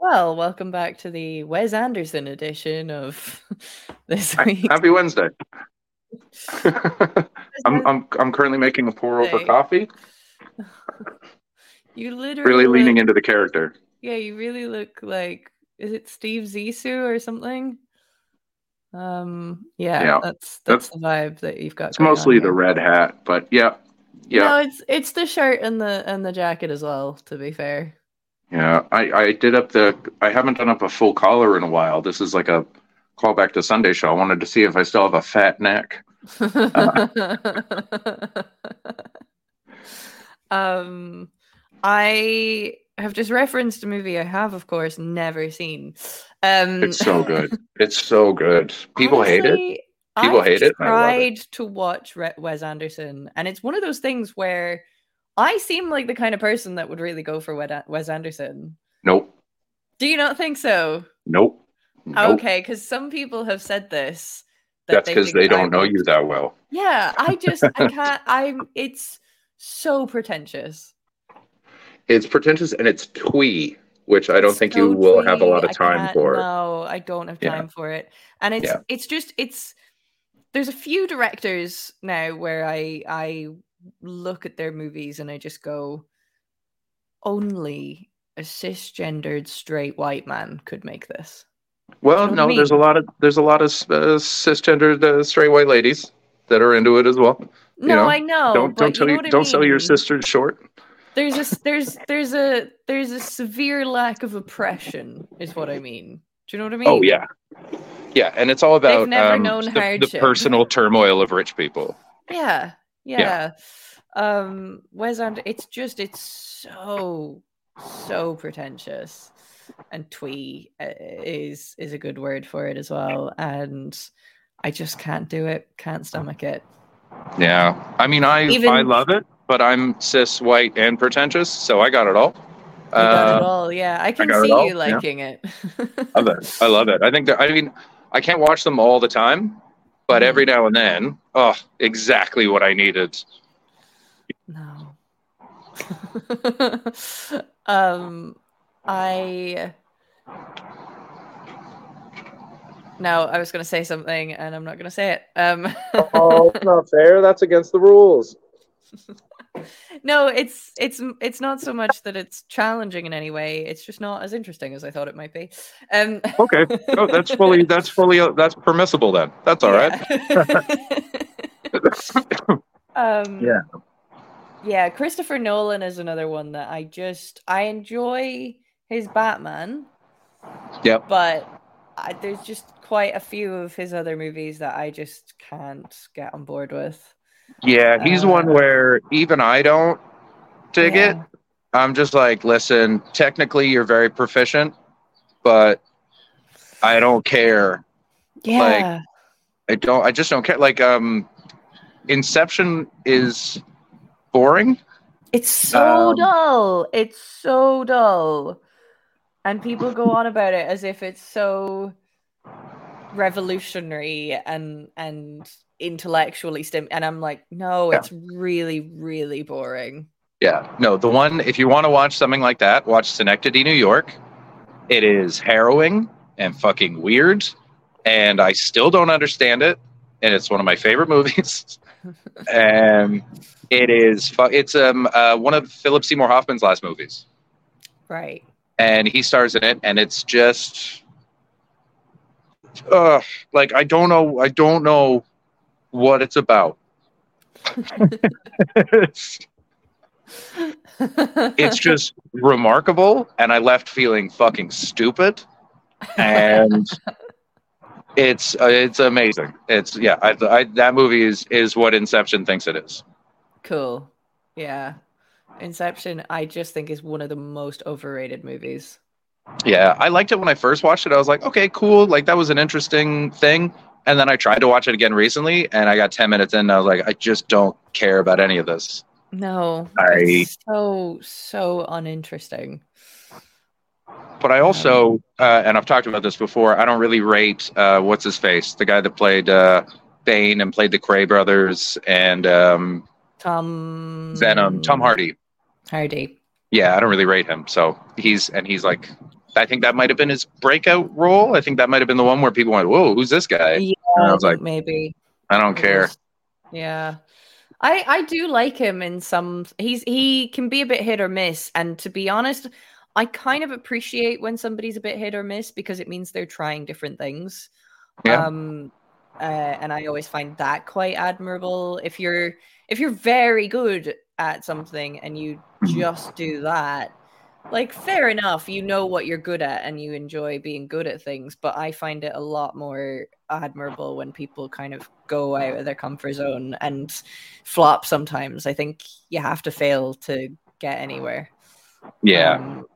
Well, welcome back to the Wes Anderson edition of this week. Happy Wednesday. I'm, I'm I'm currently making a pour over coffee, You literally really leaning look- into the character. Yeah, you really look like is it Steve Zissou or something? Um, yeah, Yeah, that's that's the vibe that you've got. It's mostly the red hat, but yeah, yeah, No, it's it's the shirt and the and the jacket as well. To be fair. Yeah. I I did up the. I haven't done up a full collar in a while. This is like a callback to Sunday show. I wanted to see if I still have a fat neck. um, I have just referenced a movie I have, of course, never seen. Um, It's so good. It's so good. People hate it. People I've hate it, I Tried to watch Wes Anderson, and it's one of those things where I seem like the kind of person that would really go for Wes Anderson. Nope. Do you not think so? Nope. Nope. Okay, because some people have said this. that That's because think they don't know you that well. Yeah, I just I can't. I'm. It's so pretentious. It's pretentious and it's twee, which I don't It's think so you will have a lot of time for. No, I don't have Yeah. time for it. And it's Yeah. it's just it's there's a few directors now where I I look at their movies and I just go only a cisgendered straight white man could make this. Well, know what I no, there's a lot of there's a lot of uh, cisgendered uh, straight white ladies that are into it as well. No, know, I know. don't don't tell you, you, know I don't sell your mean? sisters short. There's a there's there's a there's a severe lack of oppression, is what I mean. Do you know what I mean? Oh yeah, yeah, and it's all about never um, known the, the personal turmoil of rich people. Yeah, yeah. Yeah. Um, Wes Anderson. It's just it's so so pretentious, and twee uh, is is a good word for it as well. And I just can't do it. Can't stomach it. Yeah, I mean, I Even- I love it, but I'm cis, white, and pretentious, so I got it all. You got it Uh, all. Yeah, I can it see you yeah. liking it. I love it. I love it. I think that I mean I can't watch them all the time, but every Mm-hmm. now and then, oh, exactly what I needed. No. um, I. No, I was going to say something, and I'm not going to say it. Um, Oh, it's not fair. That's against the rules. no, it's it's it's not so much that it's challenging in any way. It's just not as interesting as I thought it might be. Um, Okay. Oh, that's fully that's fully that's permissible then. That's all right. um, Yeah. Yeah, Christopher Nolan is another one that I just I enjoy his Batman. Yep. But I, there's just quite a few of his other movies that I just can't get on board with. Yeah, he's Uh, one where even I don't dig it. I'm just like, listen, technically you're very proficient, but I don't care. Yeah. I don't I just don't care. Like um Inception is boring. it's so um, dull. It's so dull. And people go on about it as if it's so revolutionary and and intellectually stim and I'm like, no, Yeah. it's really, really boring. Yeah. No, the one if you want to watch something like that, watch Synecdoche, New York. It is harrowing and fucking weird, and I still don't understand it. And it's one of my favorite movies. and it is fu- it's um uh, one of Philip Seymour Hoffman's last movies. Right. and he stars in it and it's just uh like i don't know i don't know what it's about it's, just remarkable and i left feeling fucking stupid and it's uh, it's amazing it's yeah I, I that movie is is what inception thinks it is cool. Yeah. Inception, I just think is one of the most overrated movies. Yeah, I liked it when I first watched it. I was like, okay, cool. Like that was an interesting thing. And then I tried to watch it again recently, and I got ten minutes in. And I was like, I just don't care about any of this. No, I- so so uninteresting. But I also, uh, and I've talked about this before, I don't really rate uh, what's his face, the guy that played uh, Bane and played the Kray brothers and um, Tom Venom, Tom Hardy. Hardy. Yeah, I don't really rate him. So he's and he's like I think that might have been his breakout role. I think that might have been the one where people went, "Whoa, who's this guy?" Yeah, And I was like, maybe. I don't care. Yeah. I I do like him in some he's he can be a bit hit or miss and to be honest I kind of appreciate when somebody's a bit hit or miss because it means they're trying different things. Yeah. Um uh, and I always find that quite admirable if you're if you're very good at something and you Mhm. just do that like fair enough you know what you're good at and you enjoy being good at things but i find it a lot more admirable when people kind of go out of their comfort zone and flop sometimes i think you have to fail to get anywhere Yeah. Um,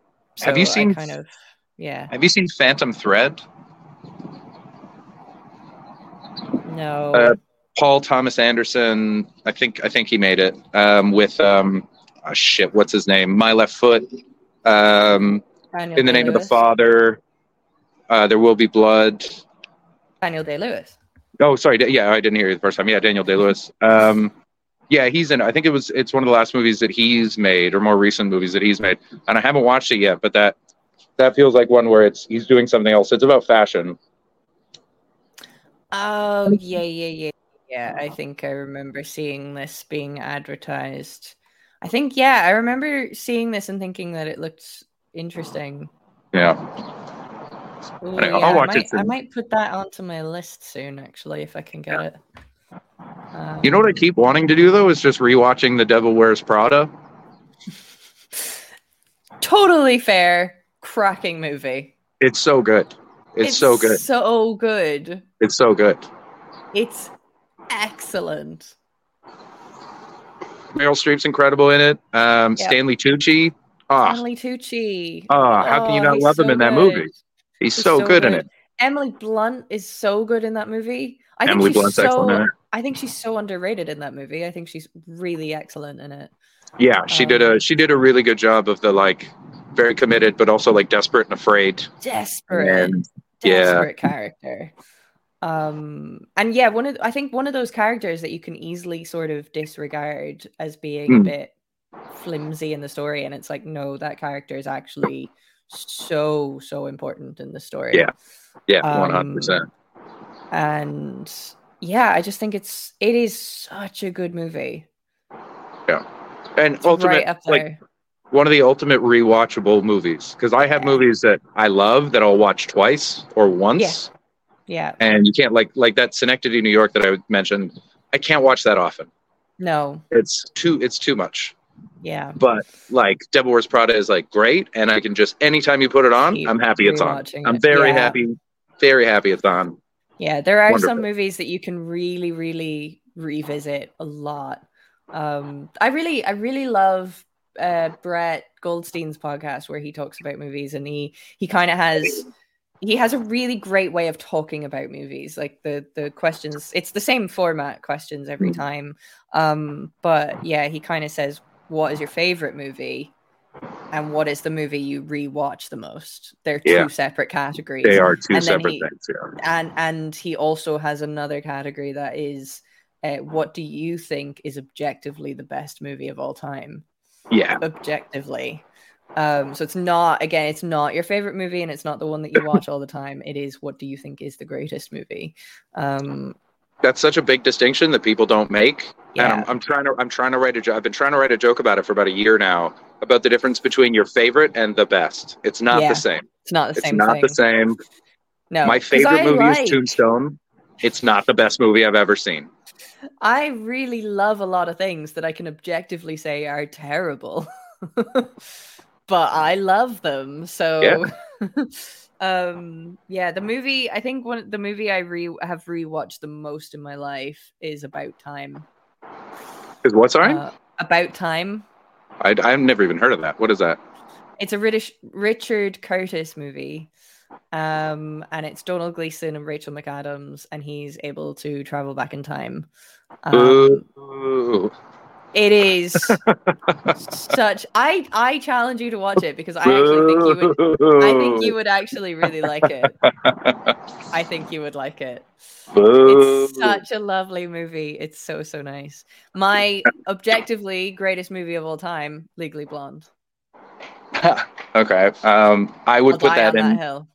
Have you so I seen- kind of yeah Have you seen Phantom Thread? no Uh, Paul Thomas Anderson. I think I think he made it um, with um, oh shit. What's his name? My Left Foot. Um, Daniel in the name of the Father. Uh, there will be blood. daniel day-lewis Oh, sorry. Yeah, I didn't hear you the first time. Yeah, Daniel Day Lewis. Um, yeah, he's in. I think it was. It's one of the last movies that he's made, or more recent movies that he's made. And I haven't watched it yet, but that that feels like one where it's he's doing something else. It's about fashion. Oh yeah, yeah, yeah, yeah. I think I remember seeing this being advertised. I think yeah, I remember seeing this and thinking that it looked interesting. Yeah. Ooh, yeah, I might, I might put that onto my list soon, actually, if I can get Yeah. it. You know what I Um, keep wanting to do though is just rewatching The Devil Wears Prada. Totally fair, cracking movie. It's so good. It's, so good. So good. It's so good. It's excellent. Meryl Streep's incredible in it. Um, Yeah. Stanley Tucci. Ah, Stanley Tucci. ah, how can you Oh, not love him so in that good. movie? He's, He's so, good, in it. Emily Blunt is so good in that movie. I Emily think she's Blunt's so, excellent in it. I think she's so underrated in that movie. I think she's really excellent in it. Yeah, she did Um, a she did a really good job of the like very committed but also like desperate and afraid. Desperate, And yeah. character. Um, and yeah, one of I think one of those characters that you can easily sort of disregard as being a Hmm. bit flimsy in the story, and it's like, no, that character is actually so so important in the story. Yeah. yeah, Um, one hundred percent. and yeah, I just think it's it is such a good movie. Yeah, and It's ultimate right like one of the ultimate rewatchable movies because I have Yeah. movies that I love that I'll watch twice or once, yeah, and you can't like like that Synecdoche, New York that I mentioned. I can't watch that often. no, It's too it's too much. yeah. But like Devil Wears Prada is like great, and I can just anytime you put it on, Keep I'm happy it's on. I'm very Yeah. happy, very happy it's on. Yeah, there are Wonderful. some movies that you can really, really revisit a lot. Um, I really, I really love uh, Brett Goldstein's podcast where he talks about movies, and he he kind of has he has a really great way of talking about movies. Like the the questions, it's the same format questions every Mm. time. Um, but yeah, he kind of says, "What is your favorite movie?" And what is the movie you rewatch the most? They're two Yeah. separate categories They are two And separate he- things. Yeah. and and he also has another category that is uh, what do you think is objectively the best movie of all time Yeah. objectively um so it's not again it's not your favorite movie and it's not the one that you watch all the time it is what do you think is the greatest movie um That's such a big distinction that people don't make. And I'm, I'm trying to I'm trying to write a joke. I've been trying to write a joke about it for about a year now about the difference between your favorite and the best. It's not Yeah, the same. it's not the same. It's not thing the same. no My favorite movie like- is Tombstone. It's not the best movie I've ever seen. I really love a lot of things that I can objectively say are terrible. but I love them. So yeah. um yeah, the movie I think one the movie I re have rewatched the most in my life is About Time. Is what sorry? Uh, About Time. I I've never even heard of that. What is that? It's a British Richard Curtis movie. Um and it's Domhnall Gleeson and Rachel McAdams and he's able to travel back in time. Um, Ooh. It is such. I I challenge you to watch it because I actually think you would. I think you would actually really like it. I think you would like it. It's such a lovely movie. It's so so nice. My objectively greatest movie of all time, Legally Blonde. okay. Um, I would I'll put that in. that.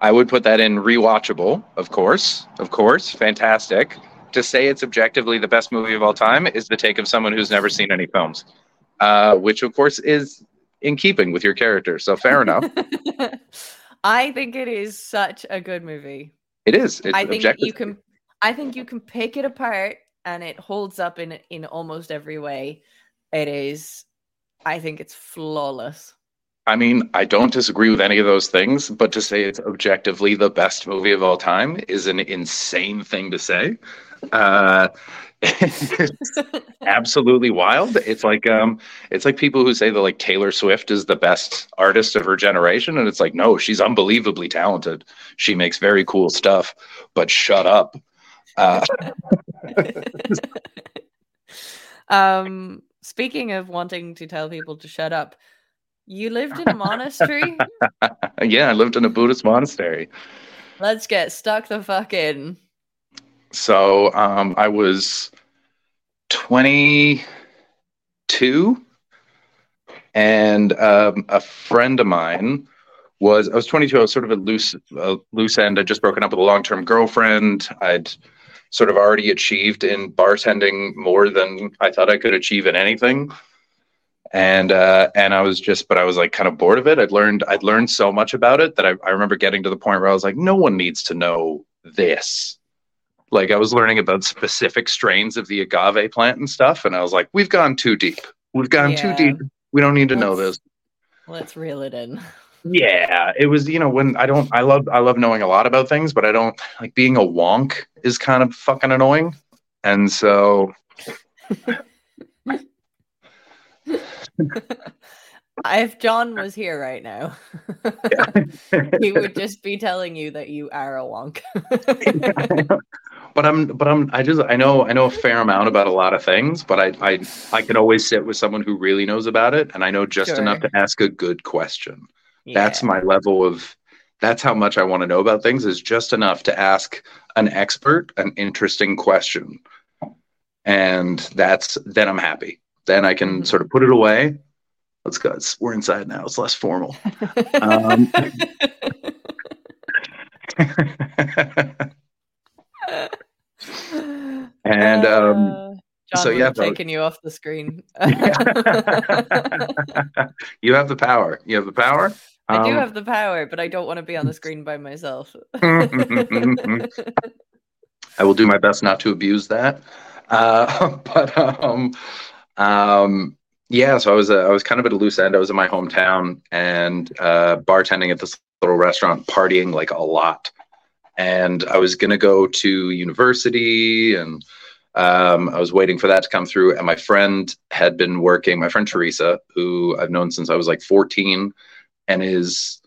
I would put that in rewatchable, of course, of course, fantastic. To say it's objectively the best movie of all time is the take of someone who's never seen any films, uh, which of course is in keeping with your character. So fair enough. I think it is such a good movie. It is. It's I think you can I think you can pick it apart and it holds up in in almost every way. It is I think it's flawless. I mean, I don't disagree with any of those things, but to say it's objectively the best movie of all time is an insane thing to say. Uh, absolutely wild. It's like um, it's like people who say that like Taylor Swift is the best artist of her generation, and it's like no, she's unbelievably talented. She makes very cool stuff, but shut up. Uh, um speaking of wanting to tell people to shut up, you lived in a monastery? yeah, I lived in a Buddhist monastery. Let's get stuck the fuck in. So um, I was 22, and um, a friend of mine was. I was 22. I was sort of a loose, a loose end. I'd just broken up with a long term girlfriend. I'd sort of already achieved in bartending more than I thought I could achieve in anything. And uh, and I was just, but I was like kind of bored of it. I'd learned I'd learned so much about it that I, I remember getting to the point where I was like, no one needs to know this like I was learning about specific strains of the agave plant and stuff, and I was like, "We've gone too deep. We've gone Yeah. too deep. We don't need to know Let's- this." Let's reel it in. Yeah, it was. You know, when I don't, I love, I love knowing a lot about things, but I don't like being a wonk is kind of fucking annoying, and so if John was here right now, he would just be telling you that you are a wonk. but I'm, but I'm, I just, I know, I know a fair amount about a lot of things, but I, I, I can always sit with someone who really knows about it, and I know just enough to ask a good question. That's my level of that's how much I want to know about things is just enough to ask an expert an interesting question. And that's then I'm happy. Then I can Mhm. sort of put it away. Let's go. It's, we're inside now. It's less formal. Um, and um, Uh, John so, yeah, taken you off the screen. you have the power. You have the power. I do Um, have the power, but I don't want to be on the screen by myself. I will do my best not to abuse that. Uh, but um, um, yeah, so I was I was kind of at a loose end. I was in my hometown and uh, bartending at this little restaurant, partying like a lot. And I was gonna go to university, and um, I was waiting for that to come through. And my friend had been working. My friend Teresa, who I've known since I was like 14, and is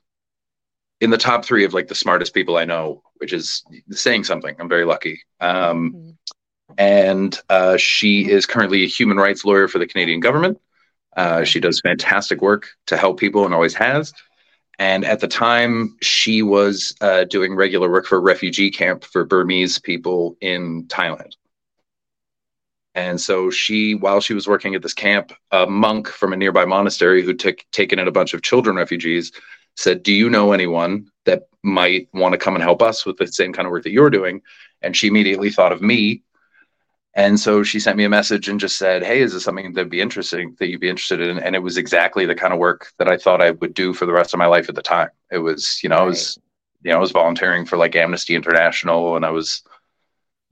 in the top three of like the smartest people I know, which is saying something. I'm very lucky. Um, Mhm. And uh, she is currently a human rights lawyer for the Canadian government. Uh, she does fantastic work to help people and always has. And at the time, she was uh, doing regular work for a refugee camp for Burmese people in Thailand. And so she, while she was working at this camp, a monk from a nearby monastery who took taken in a bunch of children refugees said, "Do you know anyone that might want to come and help us with the same kind of work that you're doing?" And she immediately thought of me. And so she sent me a message and just said, "Hey, is this something that'd be interesting that you'd be interested in?" And it was exactly the kind of work that I thought I would do for the rest of my life at the time. It was, you know, I was, you know, I was volunteering for like Amnesty International, and I was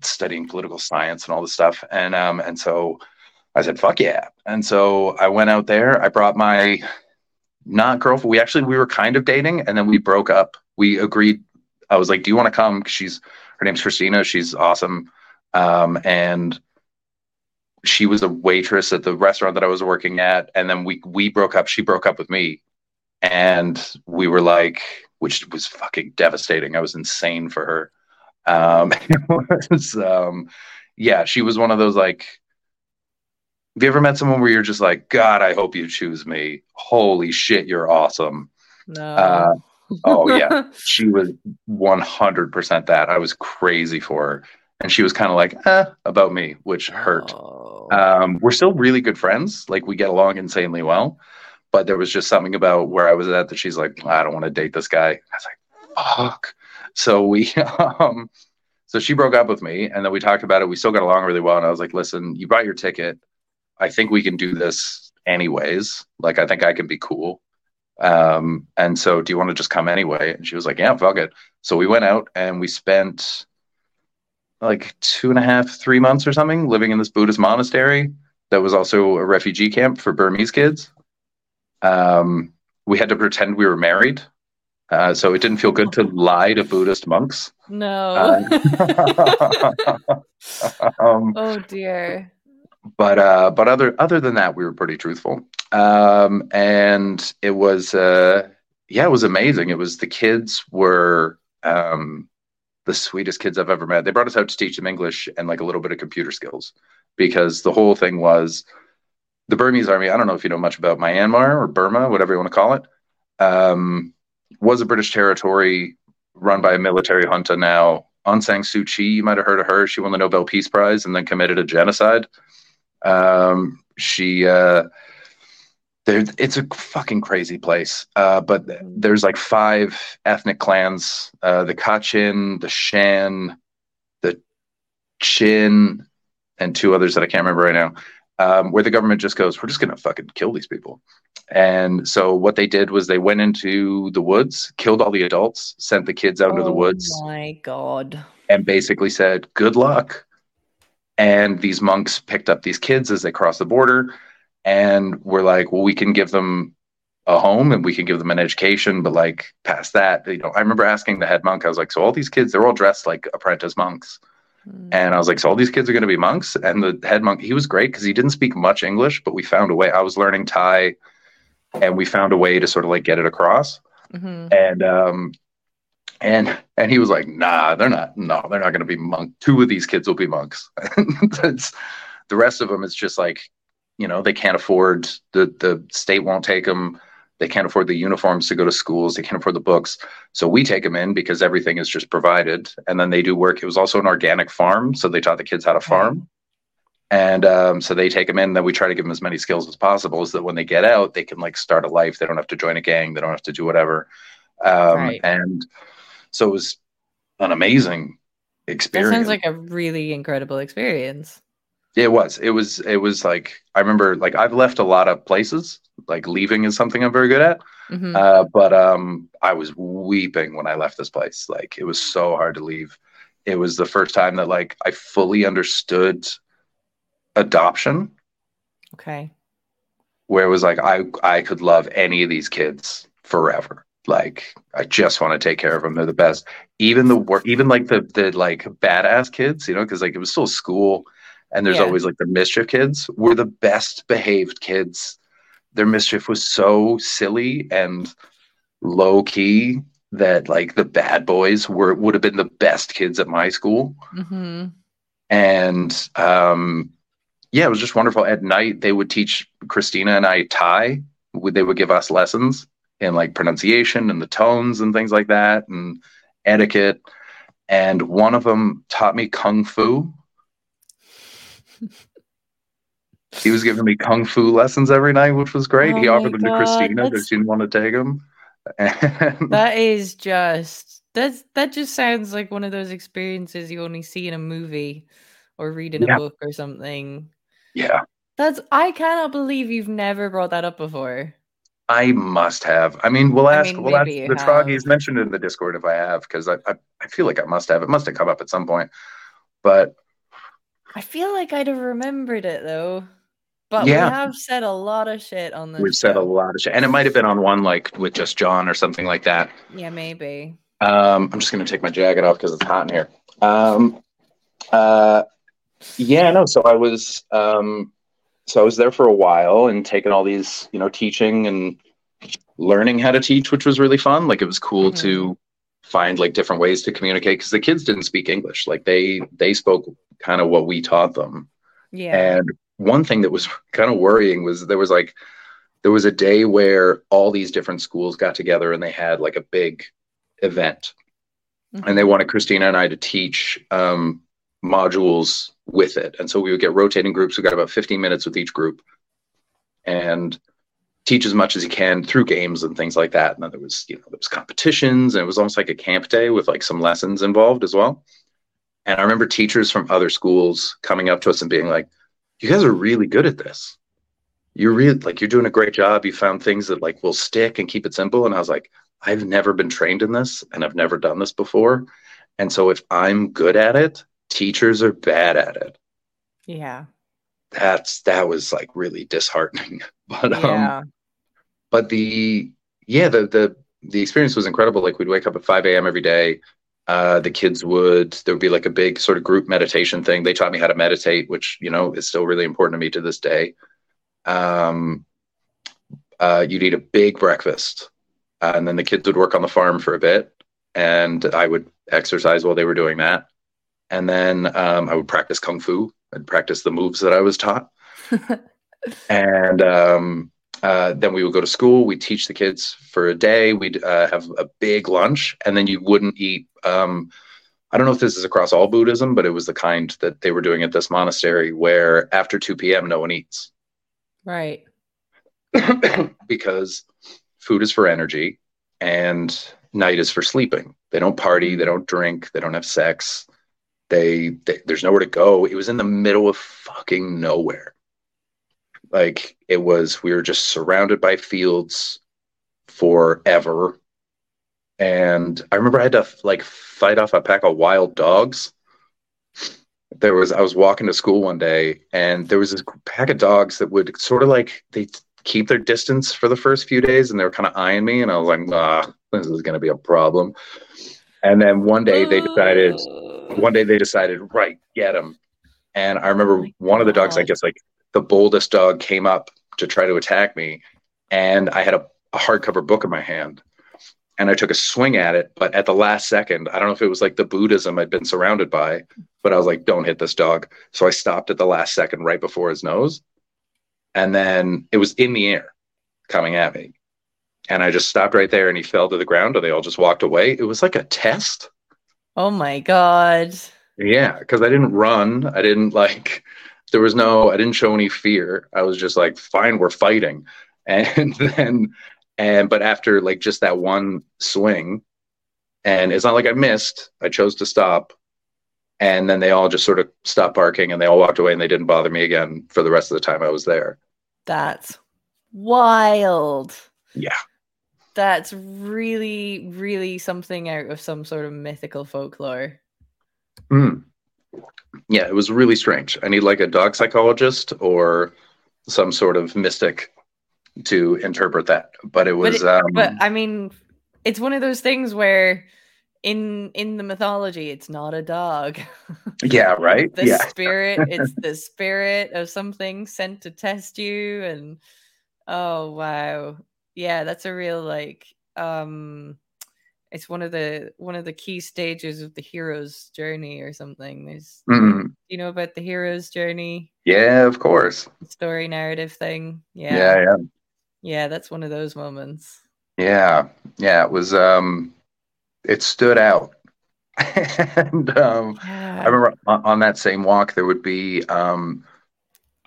studying political science and all this stuff. And um, and so I said, "Fuck yeah!" And so I went out there. I brought my not girlfriend. We actually we were kind of dating, and then we broke up. We agreed. I was like, "Do you want to come?" She's her name's Christina. She's awesome, um, and she was a waitress at the restaurant that I was working at. And then we we broke up. She broke up with me, and we were like, which was fucking devastating. I was insane for her. Um, it was, um, yeah, she was one of those like. Have you ever met someone where you're just like, God, I hope you choose me. Holy shit, you're awesome. No. Uh, oh yeah, she was 100% that. I was crazy for her, and she was kind of like, eh, about me, which hurt. Oh. Um, we're still really good friends. Like we get along insanely well, but there was just something about where I was at that she's like, I don't want to date this guy. I was like, fuck. So we, um, so she broke up with me, and then we talked about it. We still got along really well, and I was like, listen, you bought your ticket. I think we can do this anyways. Like, I think I can be cool. Um, and so, do you want to just come anyway? And she was like, yeah, fuck it. So we went out and we spent like two and a half, three months or something living in this Buddhist monastery that was also a refugee camp for Burmese kids. Um, we had to pretend we were married. Uh, so it didn't feel good to lie to Buddhist monks. No. Uh, um, oh dear. but uh, but other other than that, we were pretty truthful. Um, and it was uh, yeah, it was amazing. It was the kids were um, the sweetest kids I've ever met. They brought us out to teach them English and like a little bit of computer skills because the whole thing was the Burmese army. I don't know if you know much about Myanmar or Burma, whatever you want to call it. Um, was a British territory run by a military junta now. Aung San Suu Kyi, you might have heard of her. She won the Nobel Peace Prize and then committed a genocide. Um, she, uh, there, it's a fucking crazy place. Uh, but there's like five ethnic clans: uh, the Kachin, the Shan, the Chin, and two others that I can't remember right now. Um, where the government just goes, we're just gonna fucking kill these people. And so what they did was they went into the woods, killed all the adults, sent the kids out into the woods, Oh my god. and basically said, "Good luck." And these monks picked up these kids as they crossed the border, and we're like, "Well, we can give them a home and we can give them an education, but like past that, you know." I remember asking the head monk, I was like, "So all these kids, they're all dressed like apprentice monks." Hmm. And I was like, so all these kids are going to be monks? And the head monk, he was great because he didn't speak much English, but we found a way. I was learning Thai and we found a way to sort of like get it across. Mhm. And, um, and, and he was like, nah, they're not, no, they're not going to be monk. Two of these kids will be monks. It's- the rest of them, it's just like, you know, they can't afford the, the state won't take them. They can't afford the uniforms to go to schools. They can't afford the books. So we take them in because everything is just provided. And then they do work. It was also an organic farm. So they taught the kids how to farm. And um, so they take them in. Then we try to give them as many skills as possible so that when they get out, they can like start a life. They don't have to join a gang. They don't have to do whatever. Um, Right. And so it was an amazing experience. That sounds like a really incredible experience. It was. It was. It was like I remember. Like I've left a lot of places. Like leaving is something I'm very good at. Mhm. Uh, but um, I was weeping when I left this place. Like it was so hard to leave. It was the first time that like I fully understood adoption, okay. where it was like I I could love any of these kids forever. Like I just want to take care of them. They're the best. Even the wor- even like the the like badass kids, you know, because like it was still school, and there's Yeah. always like the mischief kids. Were the best behaved kids. Their mischief was so silly and low key that like the bad boys were would have been the best kids at my school. Hmm and um yeah it was just wonderful. At night they would teach christina and i thai. They would give us lessons in like pronunciation and the tones and things like that and etiquette. And one of them taught me kung fu he was giving me kung fu lessons every night which was great Oh he offered them to christina but she didn't want to take them and That is just that's that just sounds like one of those experiences you only see in a movie or read in Yeah. a book or something. yeah That's I cannot believe you've never brought that up before. I must have. I mean, we'll I ask. mean, we'll ask the. Troggies mentioned it in the Discord if I have, because I, I I feel like I must have. It must have come up at some point. But I feel like I'd have remembered it though. But Yeah. we have said a lot of shit on this. we've said a lot of shit, and it might have been on one like with just John or something like that. Yeah, maybe. Um, I'm just gonna take my jacket off because it's hot in here. Um, uh, yeah, no. So I was, um, so I was there for a while and taking all these, you know, teaching and learning how to teach, which was really fun. Like it was cool Mhm. to find like different ways to communicate because the kids didn't speak English. Like they they spoke kind of what we taught them. Yeah. And one thing that was kind of worrying was there was like there was a day where all these different schools got together and they had like a big event and they wanted Christina and I to teach um, modules with it. And so we would get rotating groups. We got about 15 minutes with each group. And teach as much as you can through games and things like that. And then there was, you know, there was competitions and it was almost like a camp day with like some lessons involved as well. And I remember teachers from other schools coming up to us and being like, you guys are really good at this. You're really like, you're doing a great job. You found things that like will stick and keep it simple. And I was like, I've never been trained in this and I've never done this before. And so if I'm good at it, teachers are bad at it. Yeah. That's that was like really disheartening. But yeah. um but the yeah, the the the experience was incredible. Like we'd wake up at 5 a.m. every day. Uh, the kids would there would be like a big sort of group meditation thing. They taught me how to meditate, which you know is still really important to me to this day. Um, uh, you'd eat a big breakfast, uh, and then the kids would work on the farm for a bit, and I would exercise while they were doing that, and then um, I would practice kung fu and practice the moves that I was taught, and um, uh, then we would go to school. We'd teach the kids for a day. We'd uh, have a big lunch, and then you wouldn't eat. Um, I don't know if this is across all Buddhism, but it was the kind that they were doing at this monastery where after 2 p.m., no one eats. Right. because food is for energy and night is for sleeping. They don't party, they don't drink, they don't have sex. They, they there's nowhere to go. It was in the middle of fucking nowhere. Like it was, we were just surrounded by fields forever. And I remember I had to like fight off a pack of wild dogs. There was, I was walking to school one day and there was this pack of dogs that would sort of like, they keep their distance for the first few days and they were kind of eyeing me. And I was like, ah, this is going to be a problem. And then one day they decided, one day they decided, right, get him. And I remember one of the dogs, I guess like the boldest dog came up to try to attack me, and I had a, a hardcover book in my hand, and I took a swing at it. But at the last second, I don't know if it was like the Buddhism I'd been surrounded by, but I was like, "Don't hit this dog!" So I stopped at the last second, right before his nose, and then it was in the air, coming at me, and I just stopped right there, and he fell to the ground, and they all just walked away. It was like a test. Oh my god. Yeah, because I didn't run. I didn't like there was no i didn't show any fear. I was just like fine we're fighting. And then and but after like just that one swing and it's not like i missed i chose to stop. And then they all just sort of stopped barking and they all walked away and they didn't bother me again for the rest of the time i was there. That's wild. Yeah. That's really really something out of some sort of mythical folklore. Mm yeah, it was really strange. I need like a dog psychologist or some sort of mystic to interpret that. But it was. But, it, um, but I mean, it's one of those things where in in the mythology, it's not a dog. Yeah, right. the yeah. spirit. It's the spirit of something sent to test you, and oh wow, yeah, that's a real like um it's one of the one of the key stages of the hero's journey or something. There's mm-hmm. you know about the hero's journey? Yeah of course. Story narrative thing? Yeah yeah. yeah. Yeah that's one of those moments. Yeah yeah it was um it stood out. And um yeah. i remember on, on that same walk there would be um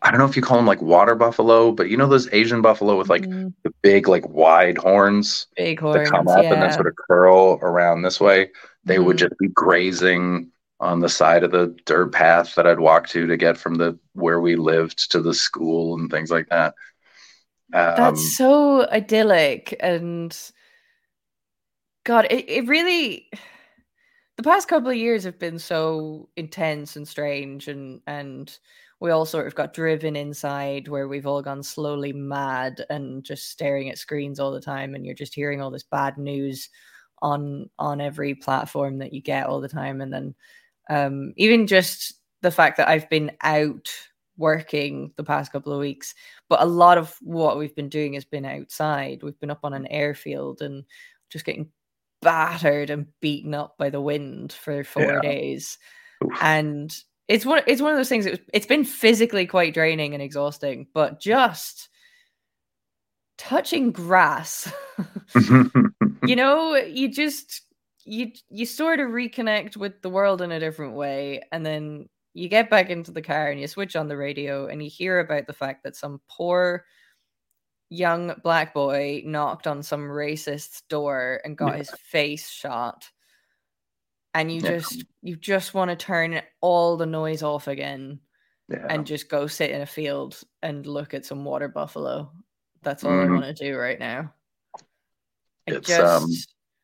I don't know if you call them like water buffalo, but you know those Asian buffalo with like mm-hmm. the big, like wide horns, big horns that come up yeah. and then sort of curl around this way. They mm-hmm. would just be grazing on the side of the dirt path that I'd walk to to get from the where we lived to the school and things like that. Um, That's so idyllic and God, it, it really the past couple of years have been so intense and strange and and we all sort of got driven inside where we've all gone slowly mad and just staring at screens all the time and you're just hearing all this bad news on on every platform that you get all the time and then um even just the fact that I've been out working the past couple of weeks but a lot of what we've been doing has been outside we've been up on an airfield and just getting battered and beaten up by the wind for four yeah. days Oof. and it's one it's one of those things it it's been physically quite draining and exhausting but just touching grass you know you just you you sort of reconnect with the world in a different way and then you get back into the car and you switch on the radio and you hear about the fact that some poor young black boy knocked on some racist's door and got Yeah. his face shot and you just you just want to turn all the noise off again Yeah. and just go sit in a field and look at some water buffalo that's all i Mhm. want to do right now i It's, just um,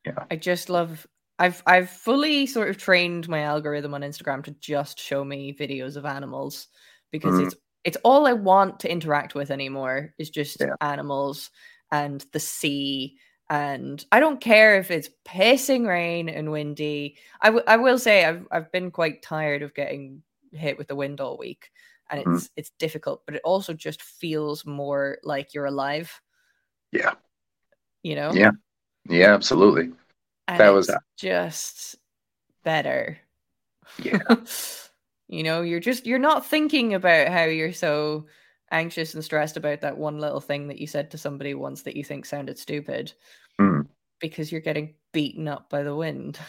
yeah. i just love i've i've fully sort of trained my algorithm on instagram to just show me videos of animals because Mhm. it's it's all i want to interact with anymore is just Yeah. animals and the sea and i don't care if it's pissing rain and windy I, w- I will say I've, I've been quite tired of getting hit with the wind all week and Mhm. it's it's difficult but it also just feels more like you're alive Yeah. you know Yeah. Yeah, absolutely. and that was- just better Yeah. you know you're just you're not thinking about how you're so anxious and stressed about that one little thing that you said to somebody once that you think sounded stupid Mm. because you're getting beaten up by the wind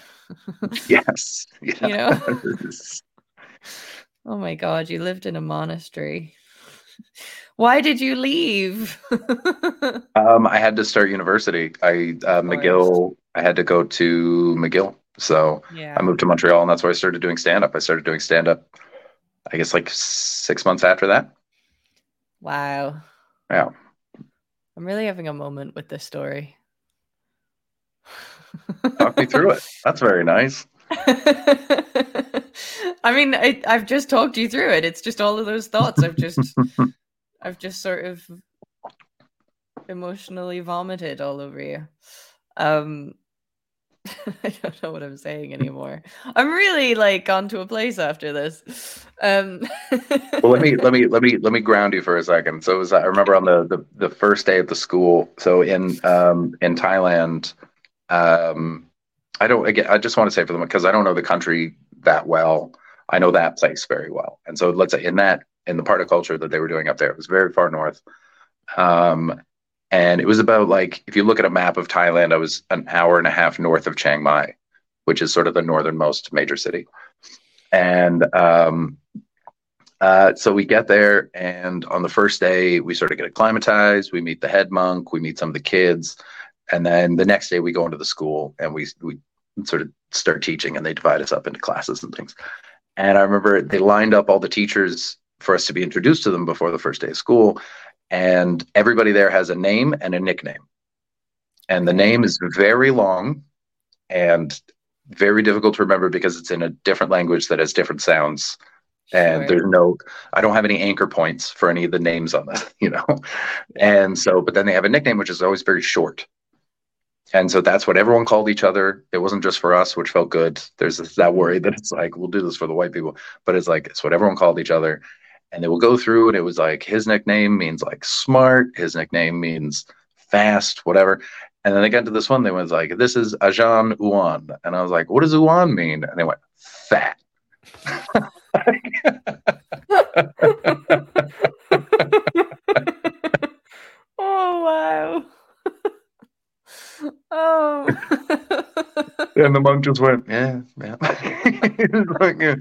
Yes. You know? oh my god you lived in a monastery why did you leave um, I had to start university. I uh, McGill. I had to go to McGill, so yeah I moved to Montreal, and that's where I started doing stand up. I started doing stand up. I guess like six months after that. wow Yeah. i'm really having a moment with this story Talk me through it. That's very nice. I mean, I, I've just talked you through it. It's just all of those thoughts. I've just, I've just sort of emotionally vomited all over you. Um, I don't know what I'm saying anymore. I'm really like gone to a place after this. Um, well let me let me let me let me ground you for a second so was i remember on the the, the first day of the school so in um in thailand um i don't again i just want to say for them because i don't know the country that well. I know that place very well. And so let's say in that in the part of culture that they were doing up there it was very far north. Um and it was about like if you look at a map of thailand i was an hour and a half north of chiang mai which is sort of the northernmost major city. And um uh, so we get there, and on the first day, we sort of get acclimatized. We meet the head monk, we meet some of the kids, and then the next day, we go into the school and we we sort of start teaching, and they divide us up into classes and things. And I remember they lined up all the teachers for us to be introduced to them before the first day of school, and everybody there has a name and a nickname, and the name is very long and very difficult to remember because it's in a different language that has different sounds. And Sure. there's no i don't have any anchor points for any of the names on this you know? And so but then they have a nickname which is always very short and so that's what everyone called each other. It wasn't just for us which felt good. There's this, that worry that it's like we'll do this for the white people but it's like it's what everyone called each other. And they will go through and it was like his nickname means like smart his nickname means fast whatever. And then they got to this one they was like this is ajan uwan. And i was like what does uwan mean? And they went fat. Oh wow. Oh. And the monk just went, yeah, yeah. Like, yeah.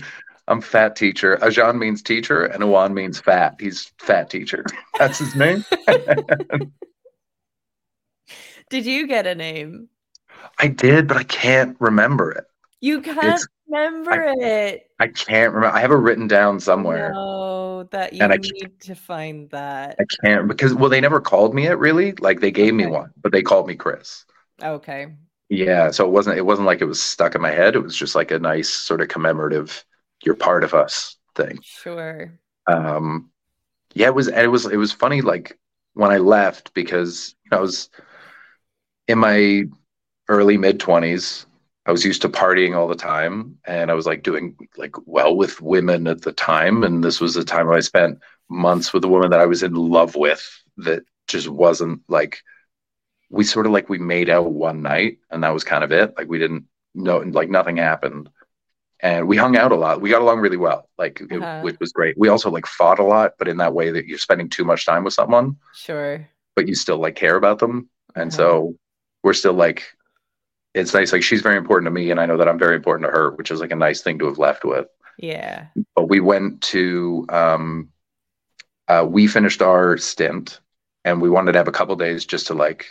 I'm fat teacher. Ajan means teacher, and Awan means fat. He's fat teacher. That's his name. Did you get a name? I did, but I can't remember it. You can't It's- remember it. I can't remember. I have it written down somewhere. No, that you And I need to find that. I can't because well, they never called me it really. Like they gave me one, but they called me Chris. Okay. Yeah, so it wasn't it wasn't like it was stuck in my head. It was just like a nice sort of commemorative "you're part of us" thing. Sure. um yeah it was and it was it was funny like when i left because you know i was in my early mid 20s i was used to partying all the time and i was like doing like well with women at the time and this was the time i spent months with a woman that i was in love with that just wasn't like we sort of like we made out one night and that was kind of it like we didn't know like nothing happened and we hung out a lot. We got along really well, like Uh-huh. which was great. We also like fought a lot, but in that way that you're spending too much time with someone, Sure. but you still like care about them, and Uh-huh. so we're still like, it's nice. Like she's very important to me, and I know that I'm very important to her, which is like a nice thing to have left with. Yeah. But we went to, um, uh, we finished our stint, and we wanted to have a couple days just to like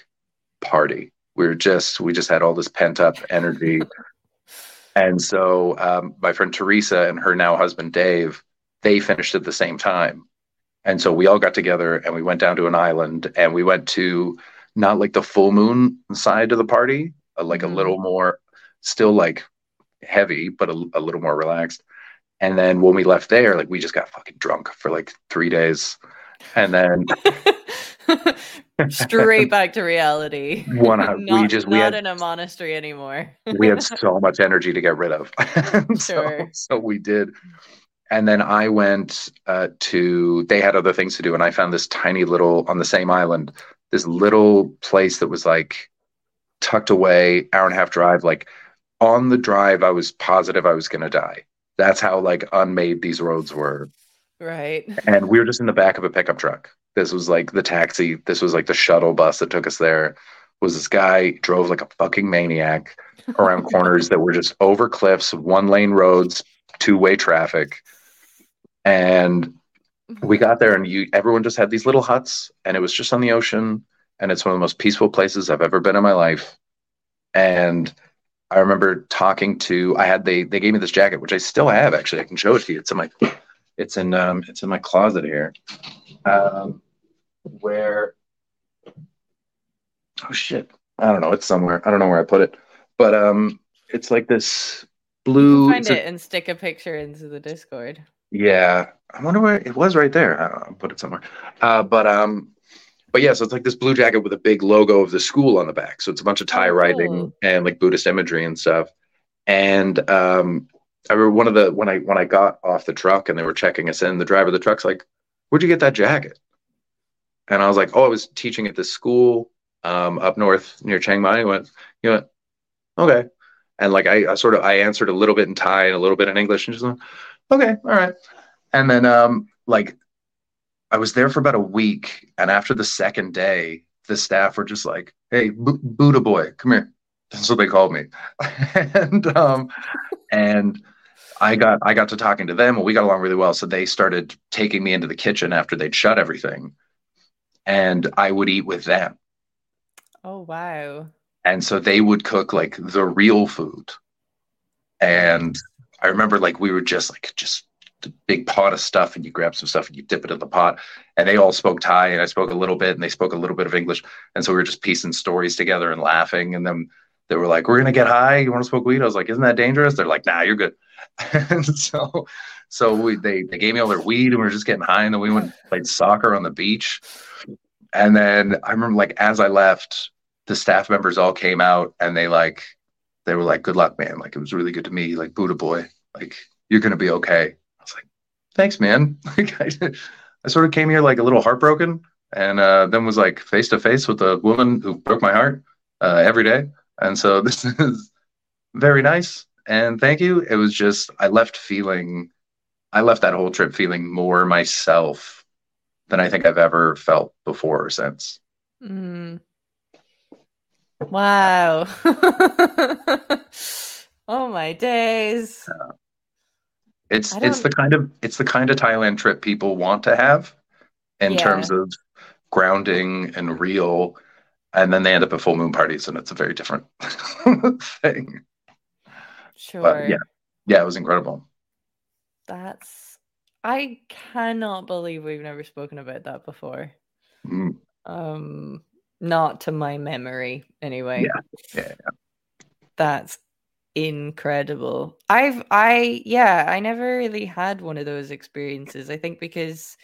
party. We were just we just had all this pent up energy. and so um, my friend Teresa and her now husband Dave, they finished at the same time. And so we all got together and we went down to an island and we went to not like the full moon side of the party, uh, like mm-hmm. a little more, still like heavy, but a, a little more relaxed. And then when we left there, like we just got fucking drunk for like three days. And then straight back to reality. One, not, we just we not had, in a monastery anymore. we had so much energy to get rid of. sure. So, so, we did. And then I went uh, to. They had other things to do, and I found this tiny little on the same island. This little place that was like tucked away, hour and a half drive. Like on the drive, I was positive I was going to die that's how like unmade these roads were. Right. And we were just in the back of a pickup truck. This was like the taxi. This was like the shuttle bus that took us there. Was this guy drove like a fucking maniac around corners that were just over cliffs, one lane roads, two way traffic. And we got there and you everyone just had these little huts and it was just on the ocean and it's one of the most peaceful places I've ever been in my life. And I remember talking to I had they they gave me this jacket which I still have actually I can show it to you it's in my it's in um it's in my closet here um where oh shit. I don't know. It's somewhere. I don't know where I put it. But um it's like this blue find it a, and stick a picture into the discord. Yeah. I wonder where it was right there. I don't know. I'll put it somewhere. Uh but um but yeah, so it's like this blue jacket with a big logo of the school on the back. So it's a bunch of Thai oh, writing and like Buddhist imagery and stuff. And um, I remember one of the when I when I got off the truck and they were checking us in, the driver of the truck's like, "Where'd you get that jacket?" And I was like, "Oh, I was teaching at this school um, up north near Chiang Mai." He went, "You know, okay." And like I, I, sort of I answered a little bit in Thai and a little bit in English, and just went, "Okay, all right." And then um, like I was there for about a week, and after the second day, the staff were just like, "Hey, B- Buddha boy, come here." That's what they called me, and um, and I got I got to talking to them, and we got along really well. So they started taking me into the kitchen after they'd shut everything, and I would eat with them. Oh wow! And so they would cook like the real food, and I remember like we were just like just a big pot of stuff and you grab some stuff and you dip it in the pot. And they all spoke Thai and I spoke a little bit and they spoke a little bit of English. And so we were just piecing stories together and laughing. And then they were like, We're gonna get high. You want to smoke weed? I was like, Isn't that dangerous? They're like, Nah, you're good. and so so we they they gave me all their weed and we were just getting high and then we went played soccer on the beach. And then I remember like as I left, the staff members all came out and they like they were like, Good luck, man. Like it was really good to meet like Buddha boy. Like you're gonna be okay I was like, thanks, man. I, I sort of came here like a little heartbroken and uh, then was like face to face with a woman who broke my heart uh, every day. And so this is very nice. And thank you. It was just, I left feeling, I left that whole trip feeling more myself than I think I've ever felt before or since. Mm. Wow. oh my days. Yeah. It's it's the kind of it's the kind of Thailand trip people want to have in yeah. terms of grounding and real and then they end up at full moon parties and it's a very different thing. Sure. But yeah. Yeah, it was incredible. That's I cannot believe we've never spoken about that before. Mm. Um not to my memory anyway. Yeah. Yeah. yeah. That's incredible. I've I yeah, I never really had one of those experiences. I think because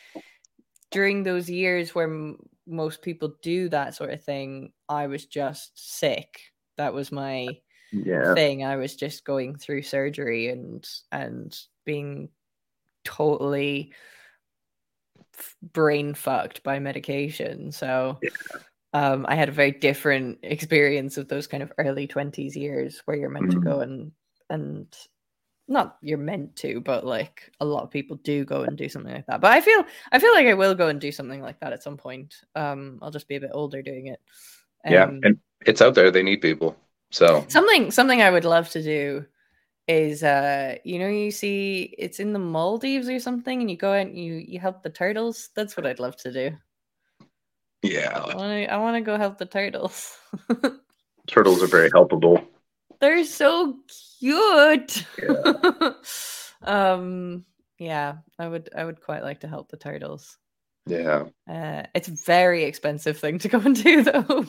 during those years where m- most people do that sort of thing, I was just sick. That was my yeah. thing. I was just going through surgery and and being totally brain fucked by medication. So yeah um, I had a very different experience of those kind of early twenties years where you're meant mm-hmm. to go and and not you're meant to, but like a lot of people do go and do something like that. But I feel I feel like I will go and do something like that at some point. Um, I'll just be a bit older doing it. Um, yeah, and it's out there. They need people. So something something I would love to do is uh you know you see it's in the Maldives or something and you go out and you you help the turtles. That's what I'd love to do. Yeah, I want to. I want to go help the turtles. turtles are very helpable. They're so cute. Yeah. um. Yeah, I would. I would quite like to help the turtles. Yeah. Uh, it's a very expensive thing to go and do, though.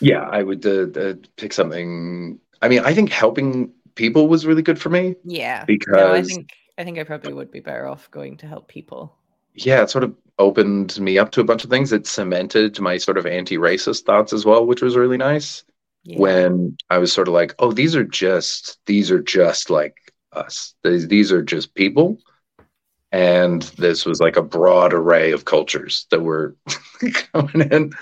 Yeah, I would uh, uh, pick something. I mean, I think helping people was really good for me. Yeah. Because no, I think I think I probably would be better off going to help people. Yeah, it sort of opened me up to a bunch of things. It cemented my sort of anti-racist thoughts as well, which was really nice. Yeah. When I was sort of like, oh, these are just these are just like us. These these are just people. And this was like a broad array of cultures that were coming in.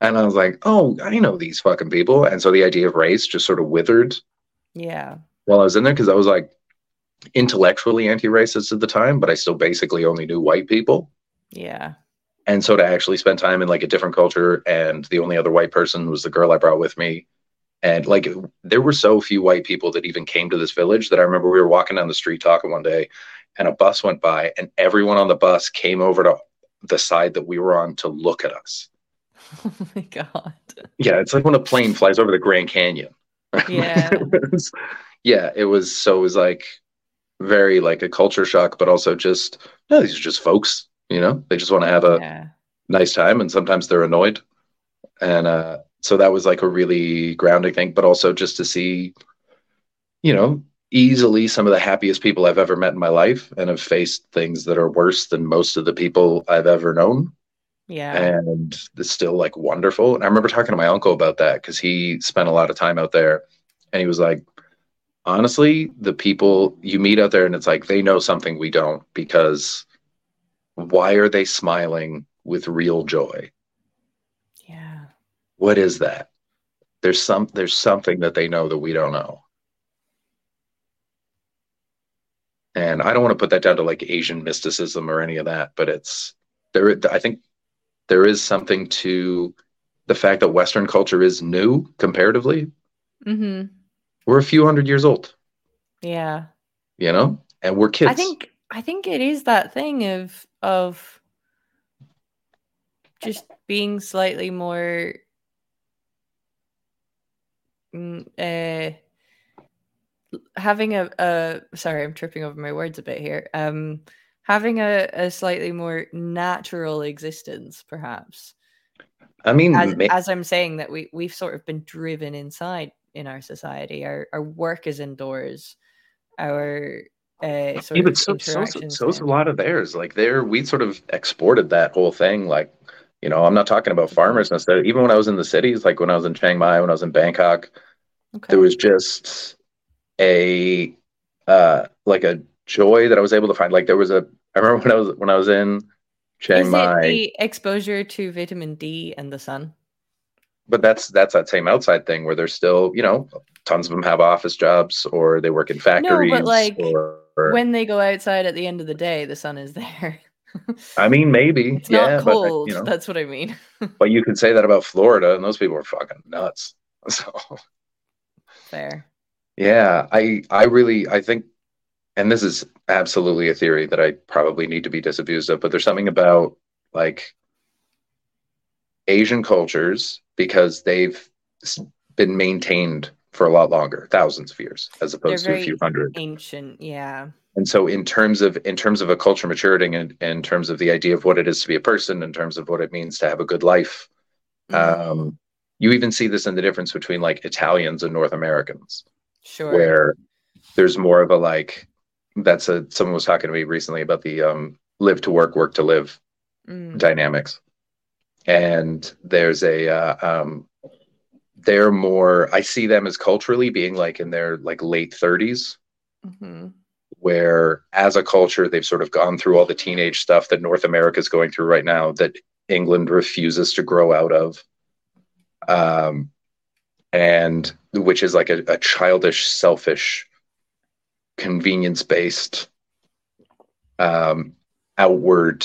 And I was like, oh, I know these fucking people. And so the idea of race just sort of withered. Yeah. While I was in there, because I was like, intellectually anti-racist at the time, but I still basically only knew white people. Yeah. And so to actually spend time in like a different culture and the only other white person was the girl I brought with me. And like there were so few white people that even came to this village that I remember we were walking down the street talking one day and a bus went by and everyone on the bus came over to the side that we were on to look at us. Oh my god. Yeah, it's like when a plane flies over the Grand Canyon. Yeah. it was, yeah, it was so it was like very like a culture shock, but also just no, these are just folks, you know, they just want to have a yeah. nice time and sometimes they're annoyed. And uh, so that was like a really grounding thing, but also just to see, you know, easily some of the happiest people I've ever met in my life and have faced things that are worse than most of the people I've ever known. Yeah. And it's still like wonderful. And I remember talking to my uncle about that because he spent a lot of time out there and he was like, honestly, the people you meet out there and it's like they know something we don't because why are they smiling with real joy? What is that? There's some there's something that they know that we don't know. And I don't want to put that down to like Asian mysticism or any of that, but it's there I think there is something to the fact that Western culture is new comparatively. Mm-hmm we're a few hundred years old. Yeah. You know? And we're kids. I think I think it is that thing of of just being slightly more mm, uh having a, a sorry i'm tripping over my words a bit here um having a, a slightly more natural existence perhaps i mean as, as i'm saying that we we've sort of been driven inside in our society. Our our work is indoors. Our uh, sort yeah, but so, so, so, a lot of theirs. Like there, we sort of exported that whole thing. Like, you know, I'm not talking about farmers necessarily. Even when I was in the cities, like when I was in Chiang Mai, when I was in Bangkok, okay. there was just a uh like a joy that I was able to find. Like there was a. I remember when I was when I was in Chiang is Mai. the exposure to vitamin D and the sun but that's that's that same outside thing where there's still you know tons of them have office jobs or they work in factories no, but like or, or, when they go outside at the end of the day the sun is there i mean maybe. It's yeah not cold but, you know, that's what i mean. But you could say that about florida and those people are fucking nuts. So fair. yeah i i really i think and this is absolutely a theory that i probably need to be disabused of but there's something about like asian cultures because they've been maintained for a lot longer, thousands of years, as opposed to a few hundred. Ancient, yeah. And so, in terms of in terms of a culture maturing, and in terms of the idea of what it is to be a person, in terms of what it means to have a good life, mm. um, you even see this in the difference between like Italians and North Americans. Sure. Where there's more of a like that's a someone was talking to me recently about the um, live to work, work to live mm. dynamics and there's a uh, um, they're more i see them as culturally being like in their like late 30s mm-hmm. where as a culture they've sort of gone through all the teenage stuff that north america is going through right now that england refuses to grow out of. Um, and which is like a, a childish selfish convenience based um, outward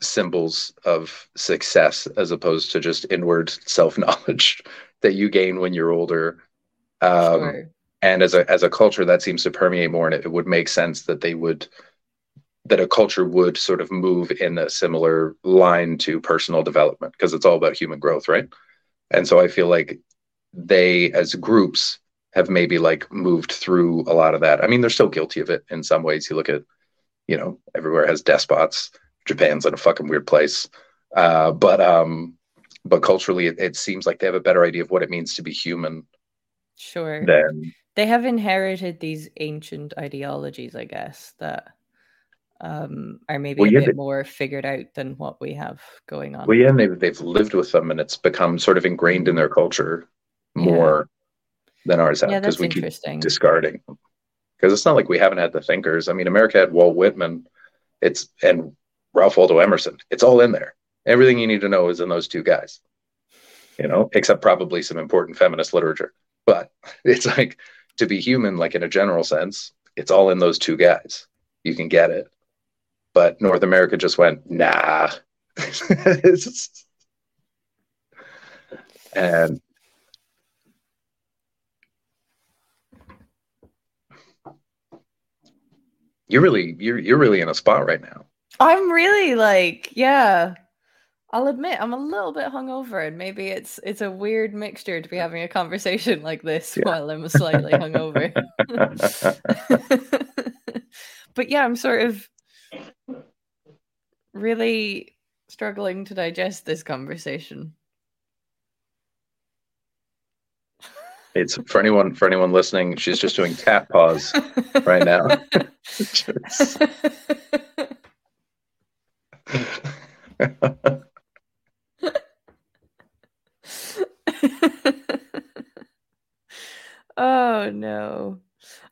symbols of success as opposed to just inward self knowledge that you gain when you're older. Um, sure. And as a as a culture, that seems to permeate more, and it, it would make sense that they would that a culture would sort of move in a similar line to personal development because it's all about human growth, right? And so I feel like they, as groups, have maybe like moved through a lot of that. I mean, they're still guilty of it in some ways. You look at, you know, everywhere has despots. Japan's in a fucking weird place, uh, but um, but culturally, it, it seems like they have a better idea of what it means to be human. Sure. Than they have inherited these ancient ideologies, I guess, that um, are maybe Well, a yeah, bit they- more figured out than what we have going on. Well, yeah, and they've they've lived with them, and it's become sort of ingrained in their culture more than ours have yeah, because that's we keep interesting. discarding. Because it's not like we haven't had the thinkers. I mean, America had Walt Whitman, it's and Ralph Waldo Emerson. It's all in there. Everything you need to know is in those two guys. You know, except probably some important feminist literature. But it's like to be human, like in a general sense, it's all in those two guys. You can get it. But North America just went, nah. And you're really you're you're really in a spot right now. I'm really like, yeah. I'll admit I'm a little bit hungover, and maybe it's it's a weird mixture to be having a conversation like this Yeah. while I'm slightly hungover. but yeah, I'm sort of really struggling to digest this conversation. It's for anyone for anyone listening, she's just doing cat paws right now. Just- oh no.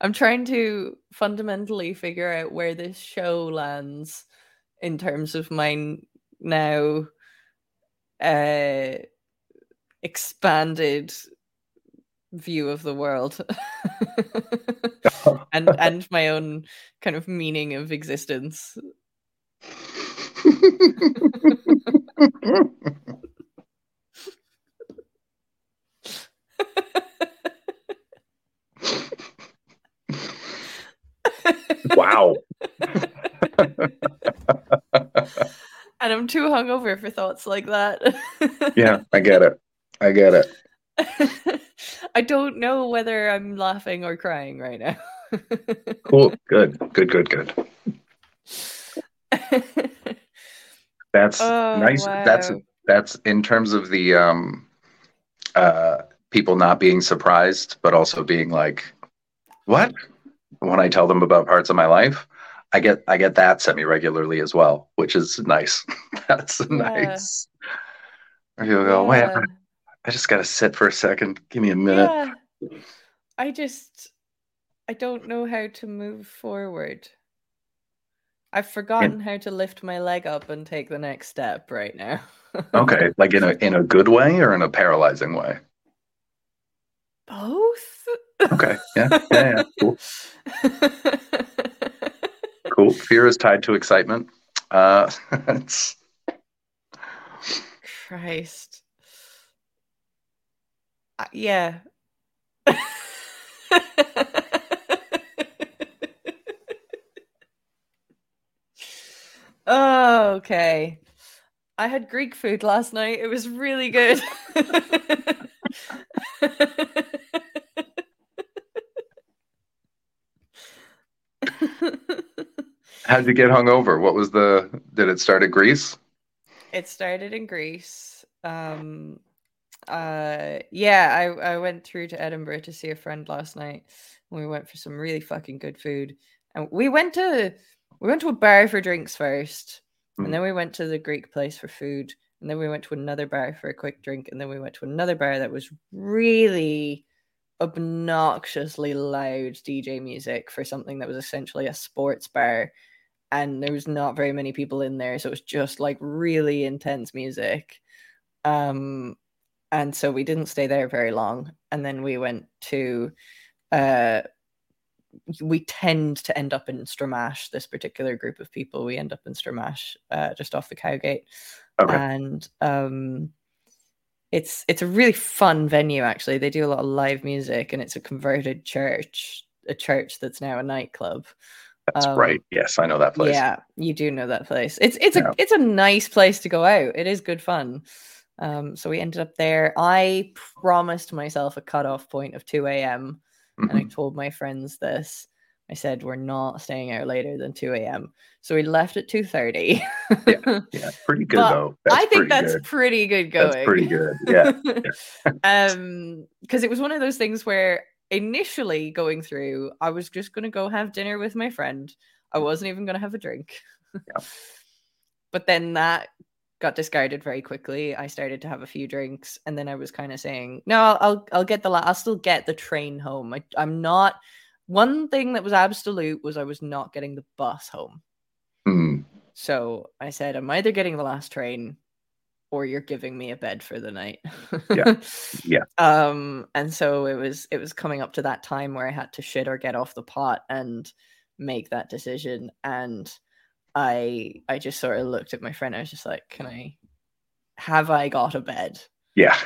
I'm trying to fundamentally figure out where this show lands in terms of my now uh expanded view of the world and and my own kind of meaning of existence wow. and i'm too hungover for thoughts like that Yeah, I get it. I get it. I don't know whether I'm laughing or crying right now. Cool. Good. Good. Good. Good. That's oh, nice. That's that's in terms of the um uh people not being surprised but also being like what when i tell them about parts of my life i get i get that semi regularly as well which is nice that's nice Or you'll go wait Yeah. I, I just gotta sit for a second give me a minute Yeah. I just I don't know how to move forward. I've forgotten how to lift my leg up and take the next step right now. okay like in a in a good way or in a paralyzing way Both? okay yeah yeah, yeah. cool cool fear is tied to excitement uh it's Christ. Uh, yeah. oh, okay. I had Greek food last night. It was really good. How'd you get hungover? What was the? Did it start at Greece? It started in Greece. Um, uh, yeah, I I went through to Edinburgh to see a friend last night. We went for some really fucking good food, and we went to we went to a bar for drinks first, Mm. and then we went to the Greek place for food, and then we went to another bar for a quick drink, and then we went to another bar that was really obnoxiously loud DJ music for something that was essentially a sports bar and there was not very many people in there so it was just like really intense music um and so we didn't stay there very long and then we went to uh we tend to end up in Stramash, this particular group of people. We end up in Stramash, uh, just off the Cowgate Okay. and um it's it's a really fun venue actually they do a lot of live music and it's a converted church a church that's now a nightclub That's Um, right. Yes, I know that place. Yeah, you do know that place. It's it's Yeah. a it's a nice place to go out. It is good fun. Um, so we ended up there. I promised myself a cutoff point of 2 a.m. and I Mhm. told my friends this. I said we're not staying out later than 2 a.m. So we left at 2:30. Yeah, pretty good But though. That's I think pretty that's good. pretty good going. That's pretty good. Yeah. um, because it was one of those things where initially going through, I was just gonna go have dinner with my friend. I wasn't even gonna have a drink. Yeah. But then that got discarded very quickly. I started to have a few drinks, and then I was kind of saying, "No, I'll I'll, I'll get the la- I'll still get the train home. I, I'm not." One thing that was absolute was I was not getting the bus home. Mm, So I said, I'm either getting the last train or you're giving me a bed for the night. Yeah. Yeah. Um, and so it was it was coming up to that time where I had to shit or get off the pot and make that decision. And I I just sort of looked at my friend. I was just like, Can I have I got a bed? yeah.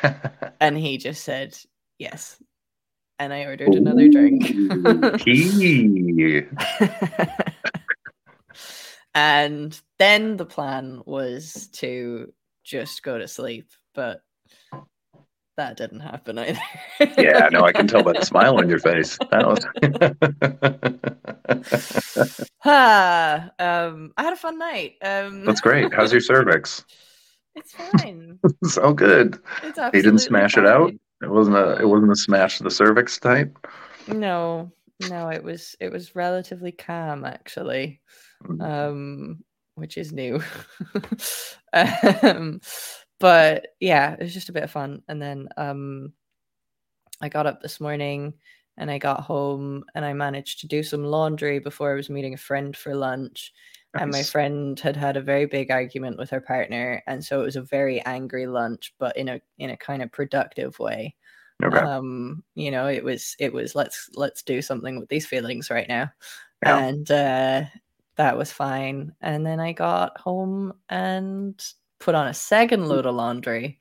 And he just said, Yes. And I ordered another drink. And then the plan was to just go to sleep, but that didn't happen either. Yeah, no, I can tell by the smile on your face. That was ah, um, I had a fun night. Um, That's great. How's your cervix? It's fine. so good. It's You didn't smash it out? It wasn't a it wasn't a smash the cervix type. No, no, it was it was relatively calm actually. Mm. um, which is new. um, but yeah, it was just a bit of fun. And then um, I got up this morning and I got home and I managed to do some laundry before I was meeting a friend for lunch. And my friend had had a very big argument with her partner, and so it was a very angry lunch, but in a in a kind of productive way Okay. um you know it was it was let's let's do something with these feelings right now Yeah. and uh that was fine. And then i got home and put on a second load of laundry.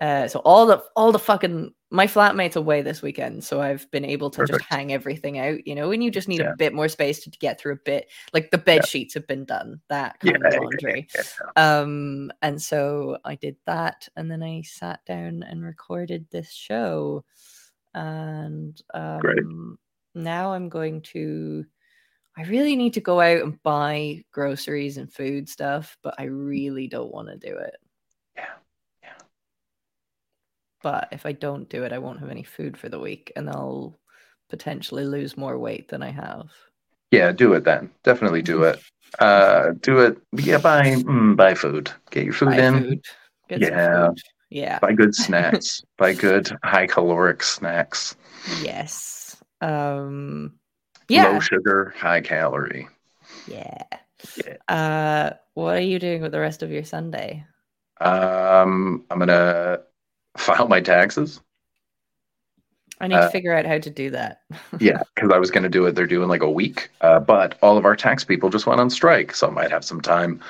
Uh so all the all the fucking my flatmate's away this weekend so i've been able to Perfect. just hang everything out you know and you just need Yeah. a bit more space to get through a bit like the bed Yeah. sheets have been done that kind yeah, of laundry. um and so i did that and then i sat down and recorded this show. And um now i'm going to i really need to go out and buy groceries and food stuff but i really don't want to do it Yeah, yeah. but if i don't do it i won't have any food for the week and i'll potentially lose more weight than i have Yeah, do it then. Definitely do it. Uh, do it. Yeah, buy mm, buy food. Get your food buy in. food Yeah. food. yeah Buy good snacks. buy good high caloric snacks. yes um Low sugar, high calorie. Yeah. Yeah. Uh, what are you doing with the rest of your Sunday? Um, I'm gonna file my taxes. I need Uh, to figure out how to do that. Yeah, because I was gonna do it. They're doing like a week, uh, but all of our tax people just went on strike, so I might have some time.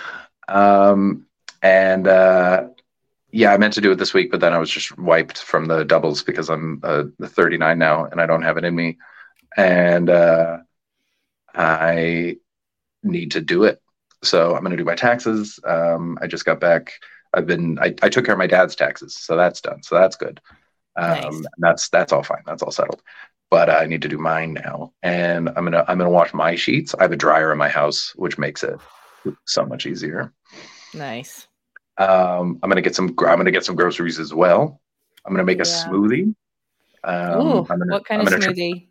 Um, and uh, yeah, I meant to do it this week, but then I was just wiped from the doubles because I'm uh, 39 now and I don't have it in me, and uh, I need to do it. So I'm gonna do my taxes. Um, I just got back. I've been. I, I took care of my dad's taxes, so that's done. So that's good. Um, Nice. That's that's all fine. That's all settled. But I need to do mine now, and I'm gonna I'm gonna wash my sheets. I have a dryer in my house, which makes it so much easier. Nice. Um, I'm gonna get some. I'm gonna get some groceries as well. I'm gonna make a Yeah. smoothie. Um, Ooh, gonna, what kind I'm of smoothie?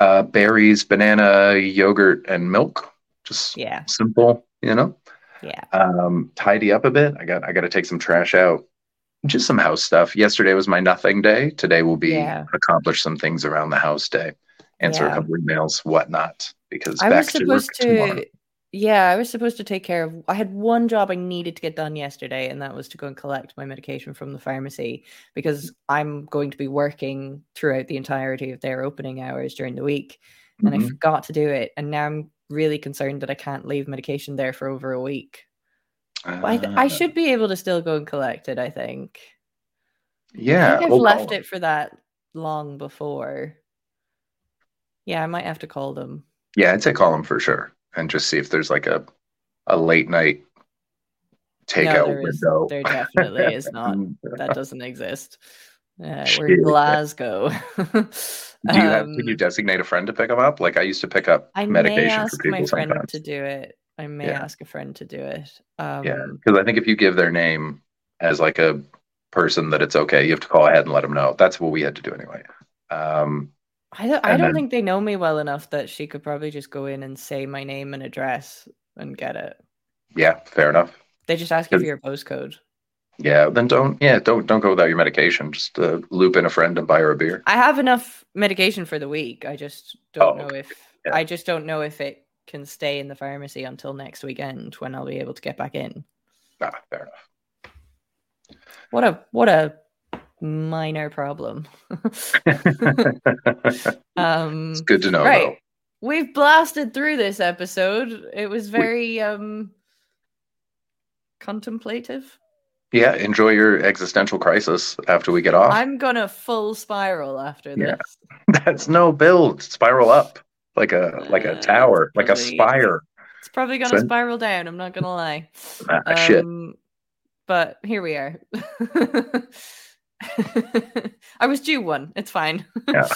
Uh, berries, banana, yogurt, and milk. Just yeah. simple, you know. Yeah. Um, tidy up a bit. I got I got to take some trash out. Just some house stuff. Yesterday was my nothing day. Today will be Yeah. accomplish some things around the house day. Answer a couple emails, whatnot. Because I back was to work supposed tomorrow. to. Yeah, I was supposed to take care of. I had one job I needed to get done yesterday, and that was to go and collect my medication from the pharmacy because I'm going to be working throughout the entirety of their opening hours during the week. And I Mhm. forgot to do it. And now I'm really concerned that I can't leave medication there for over a week. But I, th- I Ah, should be able to still go and collect it, I think. I yeah. I've we'll left it for that long before. Yeah, I might have to call them. Yeah, I'd say call them for sure. And just see if there's like a a late night takeout no, there, is, window. there definitely is not. That doesn't exist. Uh, we're in Glasgow. Do you have? Um, Can you designate a friend to pick them up? Like I used to pick up I may medication ask for people my friend sometimes. to do it. I may Yeah. ask a friend to do it. Um, Yeah, because I think if you give their name as like a person that it's okay, you have to call ahead and let them know. That's what we had to do anyway. Um, I don't, I don't then- think they know me well enough that she could probably just go in and say my name and address and get it. yeah, fair enough. They just ask you for your postcode. Yeah, then don't. Yeah, don't don't go without your medication. Just uh, loop in a friend and buy her a beer. I have enough medication for the week. I just don't Oh, know if Yeah. I just don't know if it can stay in the pharmacy until next weekend when I'll be able to get back in. Ah, fair enough. What a what a minor problem. um it's good to know. right. though. We've blasted through this episode. It was very um contemplative. Yeah, enjoy your existential crisis after we get off. I'm gonna full spiral after Yeah. this. That's no build. Spiral up like a like a Uh, tower, like a spire. It's probably gonna So- spiral down, I'm not gonna lie. Ah, shit. Um, But here we are. I was due one. It's fine. Yeah.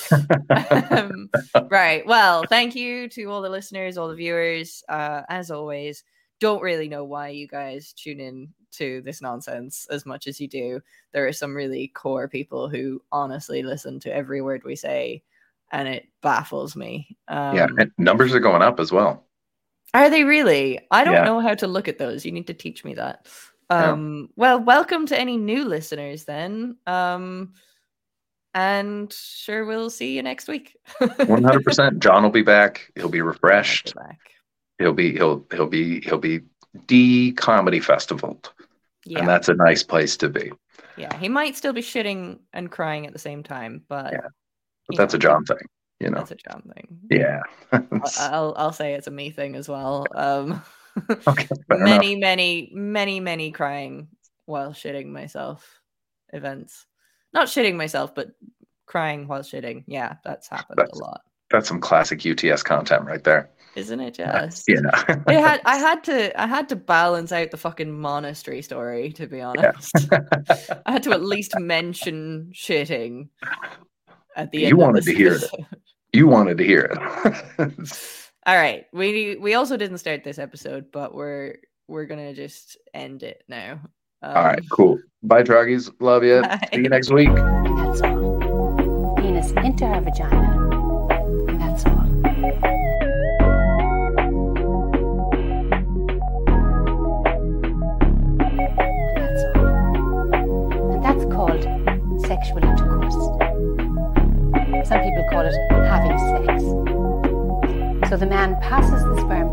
um, right. Well, thank you to all the listeners, all the viewers. Uh, as always, don't really know why you guys tune in to this nonsense as much as you do. There are some really core people who honestly listen to every word we say, and it baffles me. Um, yeah, and numbers are going up as well. are they really? I don't Yeah. know how to look at those. You need to teach me that. Yeah. Um, well, welcome to any new listeners then. Um, and sure, we'll see you next week. One hundred percent. John will be back. He'll be I'll refreshed. be back. He'll be he'll he'll be he'll be de comedy festival, Yeah, and that's a nice place to be. yeah. He might still be shitting and crying at the same time, but Yeah, But that's a John thing, you know. That's a John thing. Yeah. I- I'll I'll say it's a me thing as well. Um, okay. fair enough. many, many, many, many crying while shitting myself events. Not shitting myself, but crying while shitting. Yeah, that's happened That's- a lot, That's some classic UTS content right there. isn't it? Uh, just Yeah. I had I had to I had to balance out the fucking monastery story to be honest. I had to at least mention shitting at the You end. You wanted to hear it. you wanted to hear it. All right, we we also didn't start this episode, but we're we're gonna just end it now. Um, All right, cool. Bye, Troggies. Love you. See you next week. And that's all. Penis into her vagina. And that's all. That's all. And that's called sexual So the man passes the sperm